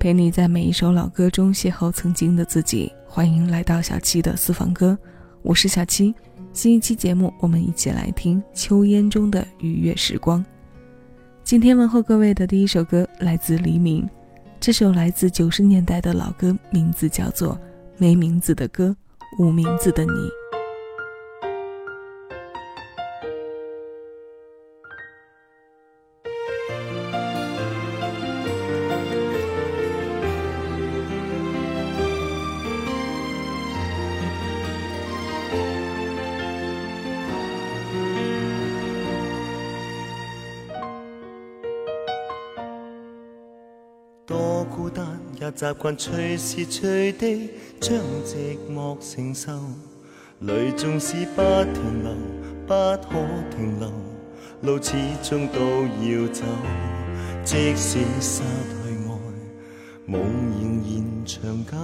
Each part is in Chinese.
陪你在每一首老歌中邂逅曾经的自己。欢迎来到小七的私房歌，我是小七。新一期节目，我们一起来听秋烟中的愉悦时光。今天问候各位的第一首歌来自黎明，这首来自九十年代的老歌，名字叫做《没名字的歌，无名字的你》。习惯随时随地将寂寞承受，泪纵使不停留，不可停留，路始终都要走。即使失去爱，梦仍然长久。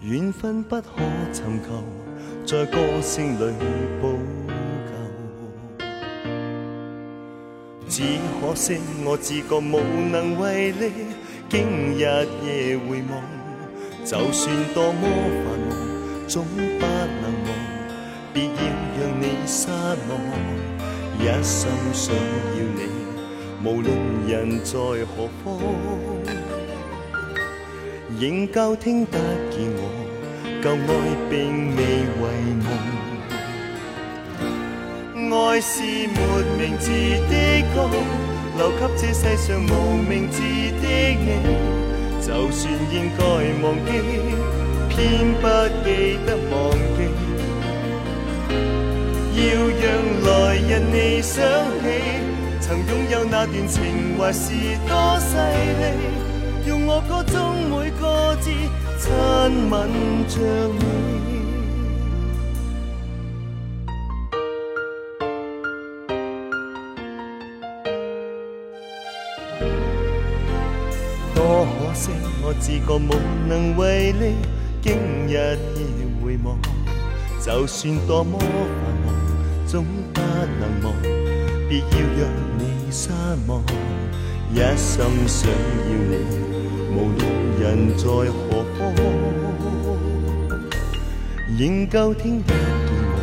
缘分不可寻求，在歌声里补。只可惜我自觉无能为力，经日夜回望，就算多么繁忙，总不能忘。别要让你失望，一心想要你，无论人在何方，仍旧听得见我，旧爱并未遗忘。爱是没名字的歌，留给这世上无名字的你。就算应该忘记，偏不记得忘记。要让来日你想起，曾拥有那段情怀是多犀利。用我歌中每个字亲吻着你。自觉无能为力，经日夜回望，就算多么繁忙，总不能忘。别要让你失望，一心想要你，无论人在何方，仍旧听得见我，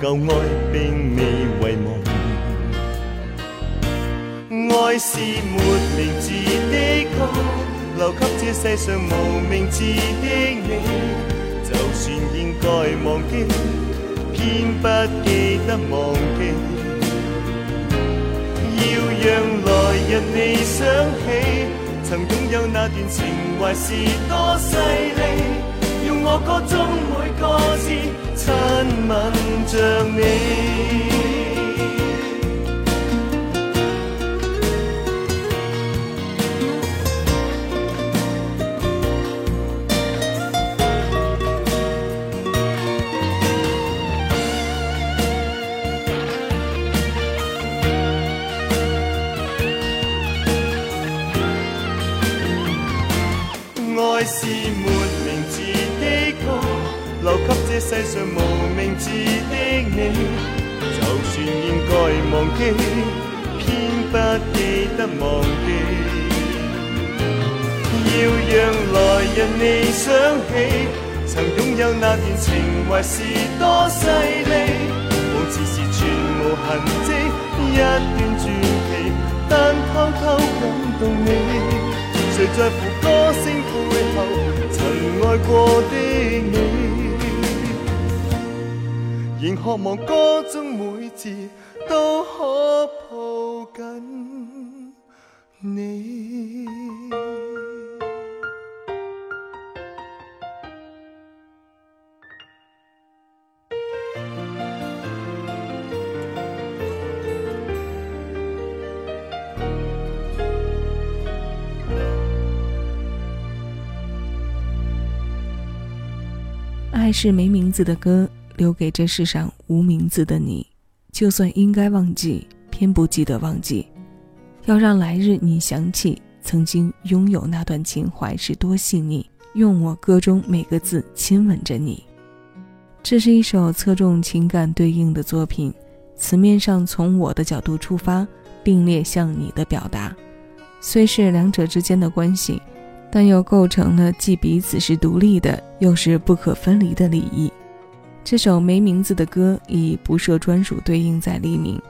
旧爱并未遗忘。爱是没名字的歌。留给这世上无名字的你，就算应该忘记，偏不记得忘记。要让来日你想起，曾拥有那段情怀是多犀利。用我歌中每个字亲吻着你。偏不记得忘记。要让来日你想起，曾拥有那段情怀是多犀利。往事是全无痕迹，一段传奇，但偷偷感动你。谁在乎歌声背后曾爱过的你？仍渴望歌中每字都可抱紧你。爱是没名字的歌。留给这世上无名字的你，就算应该忘记，偏不记得忘记。要让来日你想起曾经拥有那段情怀是多细腻。用我歌中每个字亲吻着你。这是一首侧重情感对应的作品，词面上从我的角度出发，并列向你的表达。虽是两者之间的关系，但又构成了既彼此是独立的，又是不可分离的利益。这首没名字的歌以不设专属对应在黎明，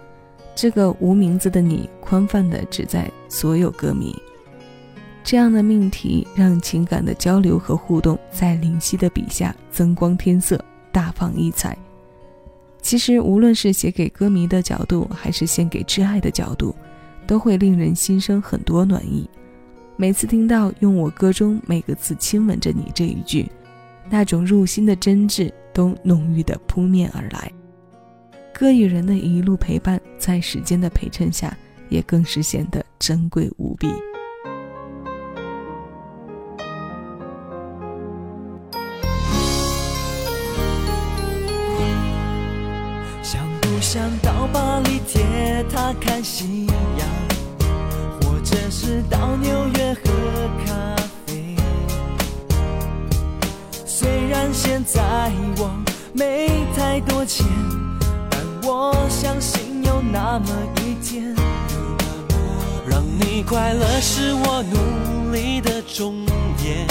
这个无名字的你，宽泛的指在所有歌迷。这样的命题让情感的交流和互动在林夕的笔下增光添色，大放异彩。其实，无论是写给歌迷的角度，还是献给挚爱的角度，都会令人心生很多暖意。每次听到“用我歌中每个字亲吻着你”这一句，那种入心的真挚都浓郁的扑面而来。歌与人的一路陪伴，在时间的陪衬下，也更是显得珍贵无比。想不想到巴黎铁塔看夕阳，或者是到纽约喝咖现在我没太多钱，但我相信有那么一天，让你快乐是我努力的终点。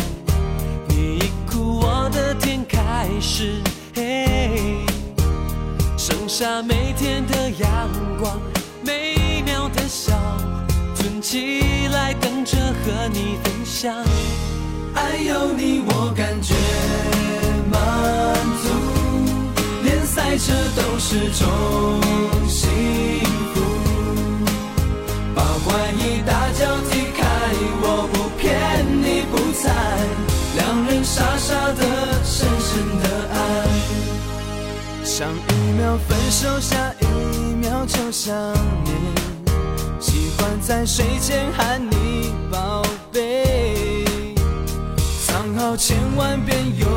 你一哭，我的天开始黑。剩下每天的阳光，每秒的笑，存起来等着和你分享。爱有你，我感觉连塞车都是种幸福。把怀疑大脚踢开，我不骗你不猜，两人傻傻的，深深的爱。上一秒分手，下一秒就想念。喜欢在睡前喊你宝贝，藏好千万遍，永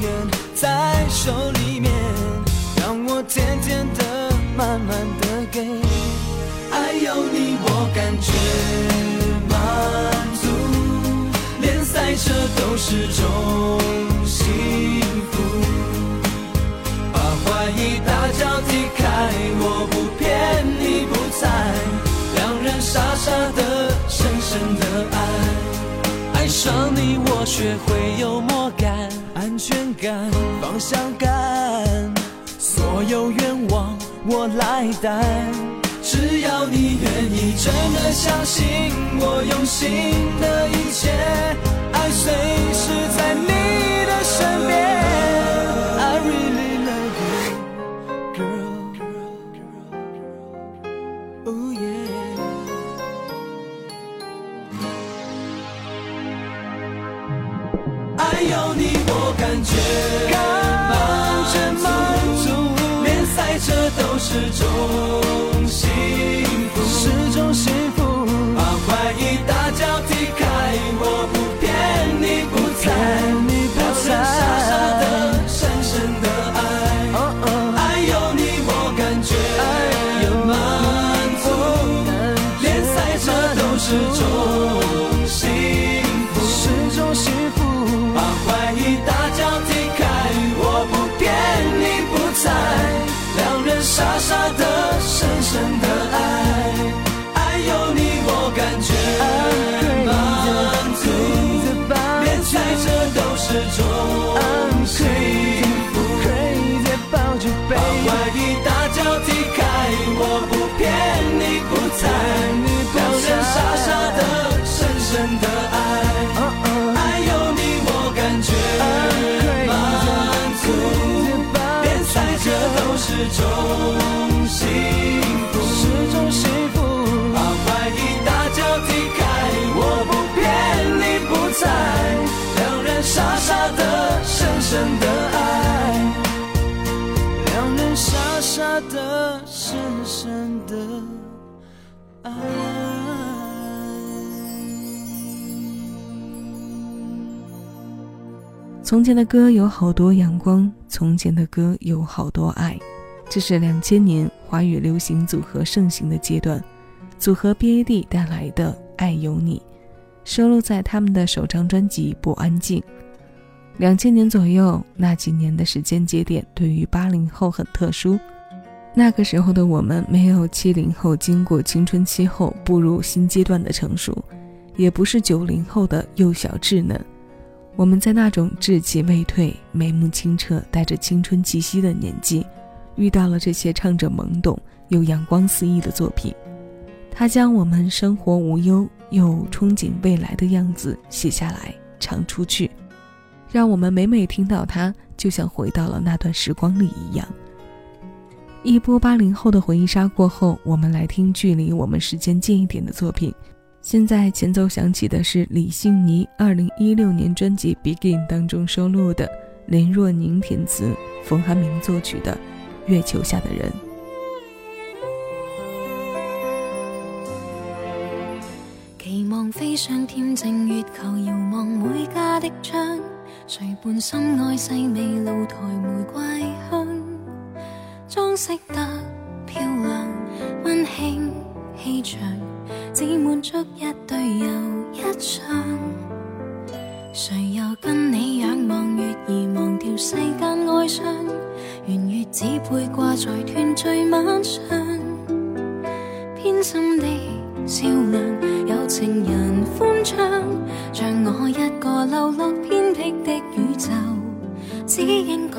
远在手里是种幸福。把怀疑大脚踢开，我不骗你不猜，两人傻傻的，深深的爱。爱上你，我学会幽默感、安全感、方向感，所有愿望我来担。只要你愿意，真的相信我用心的一切，爱随种幸福，是种幸福。把怀疑大脚踢开，我不骗你不猜，你不猜傻傻的，深深的爱。爱有你，我感觉满足，连赛车都是种。傻傻的，深深的爱，爱有你，我感觉满足，连踩着都是种幸福。把怀疑大脚踢开，我不骗你不猜，两人傻傻的，深深的爱，爱有你，我感觉满足，连踩着都是种。深深的爱。从前的歌有好多阳光，从前的歌有好多爱。这是两千年华语流行组合盛行的阶段，组合 BAD 带来的《爱有你》，收录在他们的首张专辑《不安静》。两千年左右那几年的时间节点，对于八零后很特殊。那个时候的我们，没有七零后经过青春期后步入新阶段的成熟，也不是九零后的幼小稚嫩。我们在那种稚气未退、眉目清澈、带着青春气息的年纪，遇到了这些唱着懵懂又阳光肆意的作品。他将我们生活无忧又憧憬未来的样子写下来，唱出去，让我们每每听到它，就像回到了那段时光里一样。一波八零后的回忆杀过后，我们来听距离我们时间近一点的作品。现在前奏响起的是李信妮2016年专辑《Begin》当中收录的林若宁填词、冯寒明作曲的《月球下的人》。期望飞上天静月球，遥望每家的窗，谁伴心爱细味露台玫瑰香，装饰得漂亮，温馨气场。只满足一对又一双，谁又跟你仰望月儿忘掉世间哀伤？圆月只配挂在团聚晚上，偏心的照亮，有情人欢唱，像我一个流落偏僻的宇宙，只应该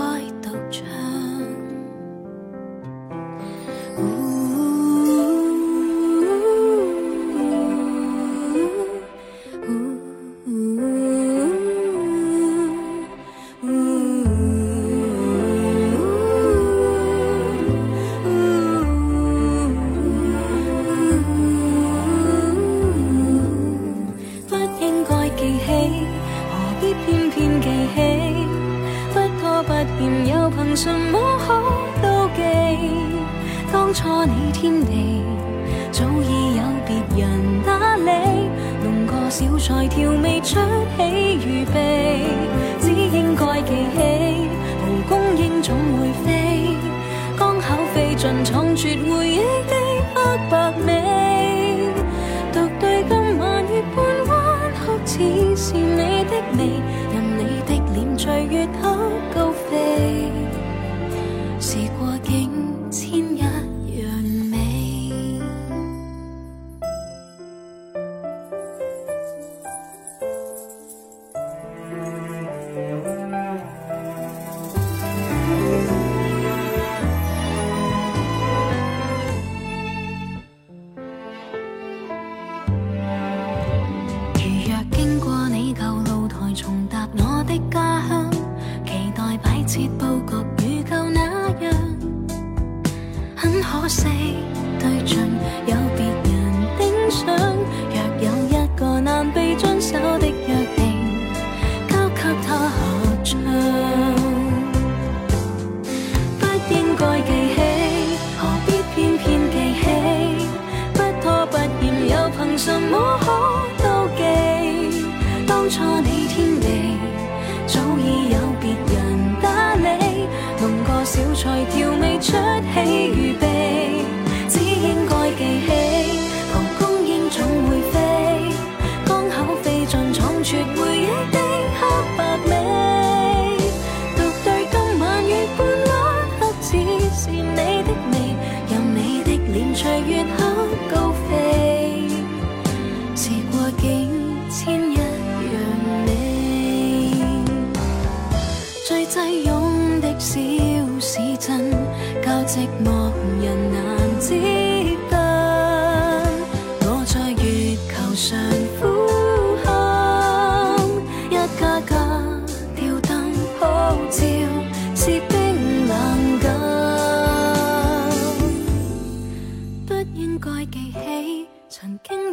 你的眉，任你的脸随月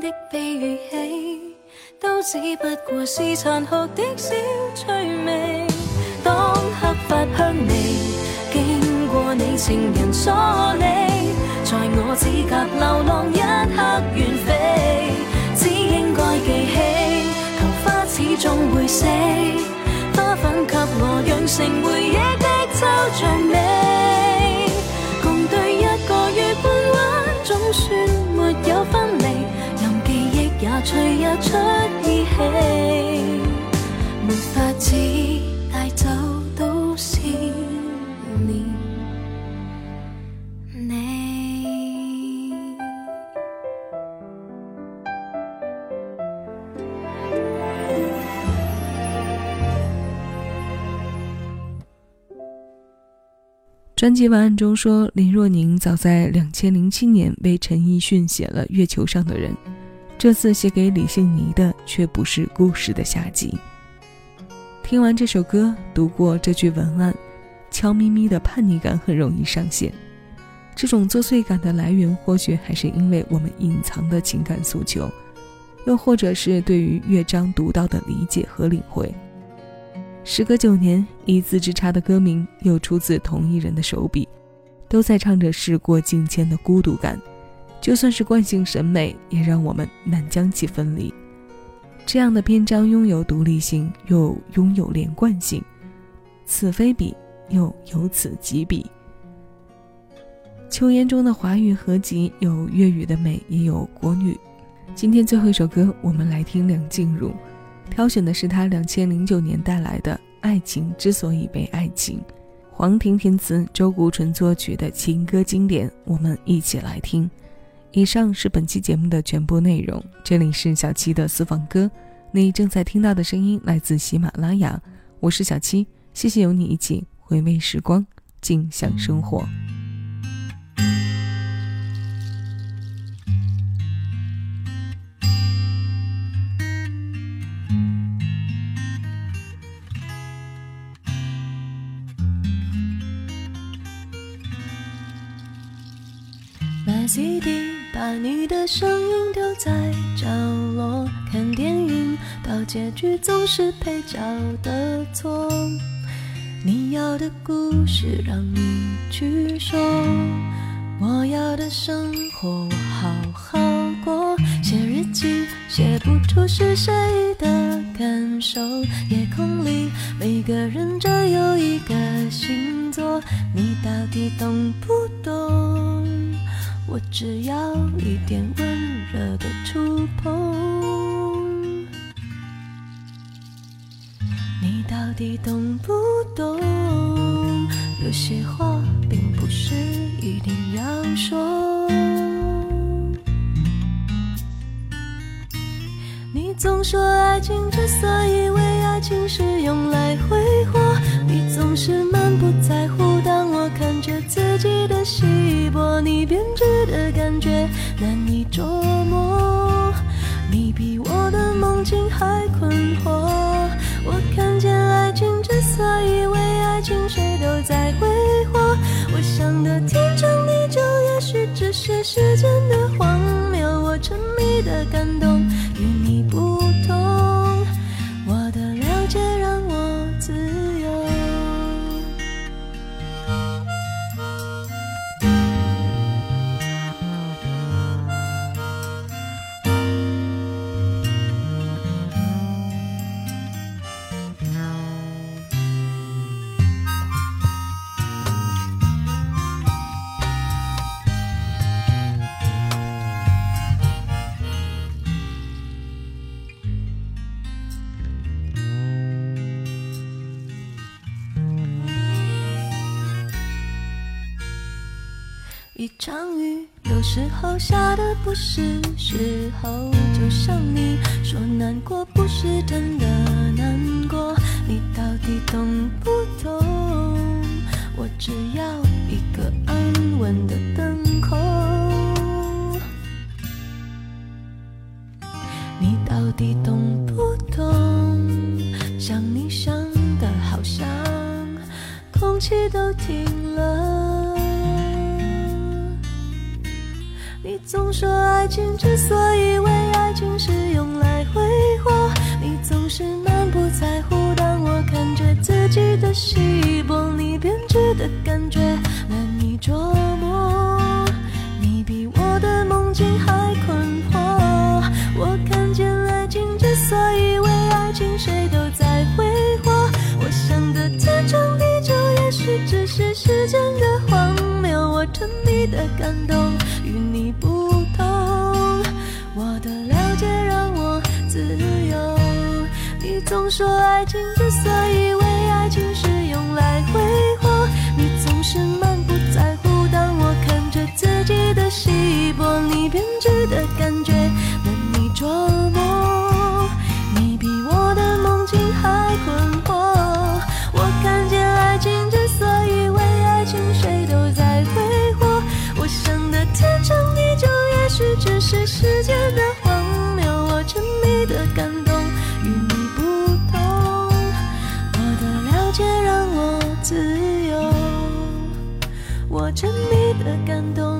的悲与喜，都只不过是残酷的小趣味。当黑发香味经过你情人所理，在我指甲流浪一刻远飞，只应该记起，桃花始终会死，花粉给我养成回忆的抽象美，吹也出意气，没法子带走都是你。你专辑文案中说，林若宁早在两千零七年为陈奕迅写了《月球上的人》。这次写给李杏妮的却不是故事的下集。听完这首歌，读过这句文案，悄咪咪的叛逆感很容易上线。这种作祟感的来源，或许还是因为我们隐藏的情感诉求，又或者是对于乐章独到的理解和领会。时隔九年，一字之差的歌名又出自同一人的手笔，都在唱着事过境迁的孤独感。就算是惯性审美，也让我们难将其分离。这样的篇章拥有独立性，又拥有连贯性，此非彼，又由此及彼。秋烟中的华语合集，有粤语的美，也有国语。今天最后一首歌，我们来听梁静茹。挑选的是他两千零九年带来的《爱情之所以被爱情》，黄婷填词，周谷纯作曲的情歌经典，我们一起来听。以上是本期节目的全部内容，这里是小七的私房歌，你正在听到的声音来自喜马拉雅，我是小七，谢谢有你一起回味时光，静享生活。CD，把你的声音丢在角落，看电影到结局总是配角的错。你要的故事让你去说，我要的生活好好过。写日记写不出是谁的感受，夜空里每个人只有一个星座，你到底懂不懂？我只要一点温热的触碰，你到底懂不懂？有些话并不是一定要说。你总说爱情之所以为爱情是用来挥霍，你总是满不在乎。当我看着自己的稀薄，你编织的感觉难以捉摸。你比我的梦境还困惑。我看见爱情之所以为爱情，谁都在挥霍。我想的天长地久，也许只是时间的荒谬。我沉迷的感动。场雨，有时候下的不是时候。就像你说难过不是真的难过，你到底懂不懂？我只要一个安稳的等候。你到底懂不懂？想你想的好像空气都停了。总说爱情之所以为爱情是用来挥霍，你总是满不在乎。当我看着自己的稀薄，你编织的感觉难以捉摸。你比我的梦境还困惑。我看见爱情之所以为爱情，谁都在挥霍。我想的天长地久，也许只是时间的荒谬。我沉迷的感动。说爱情之所以沉迷的感动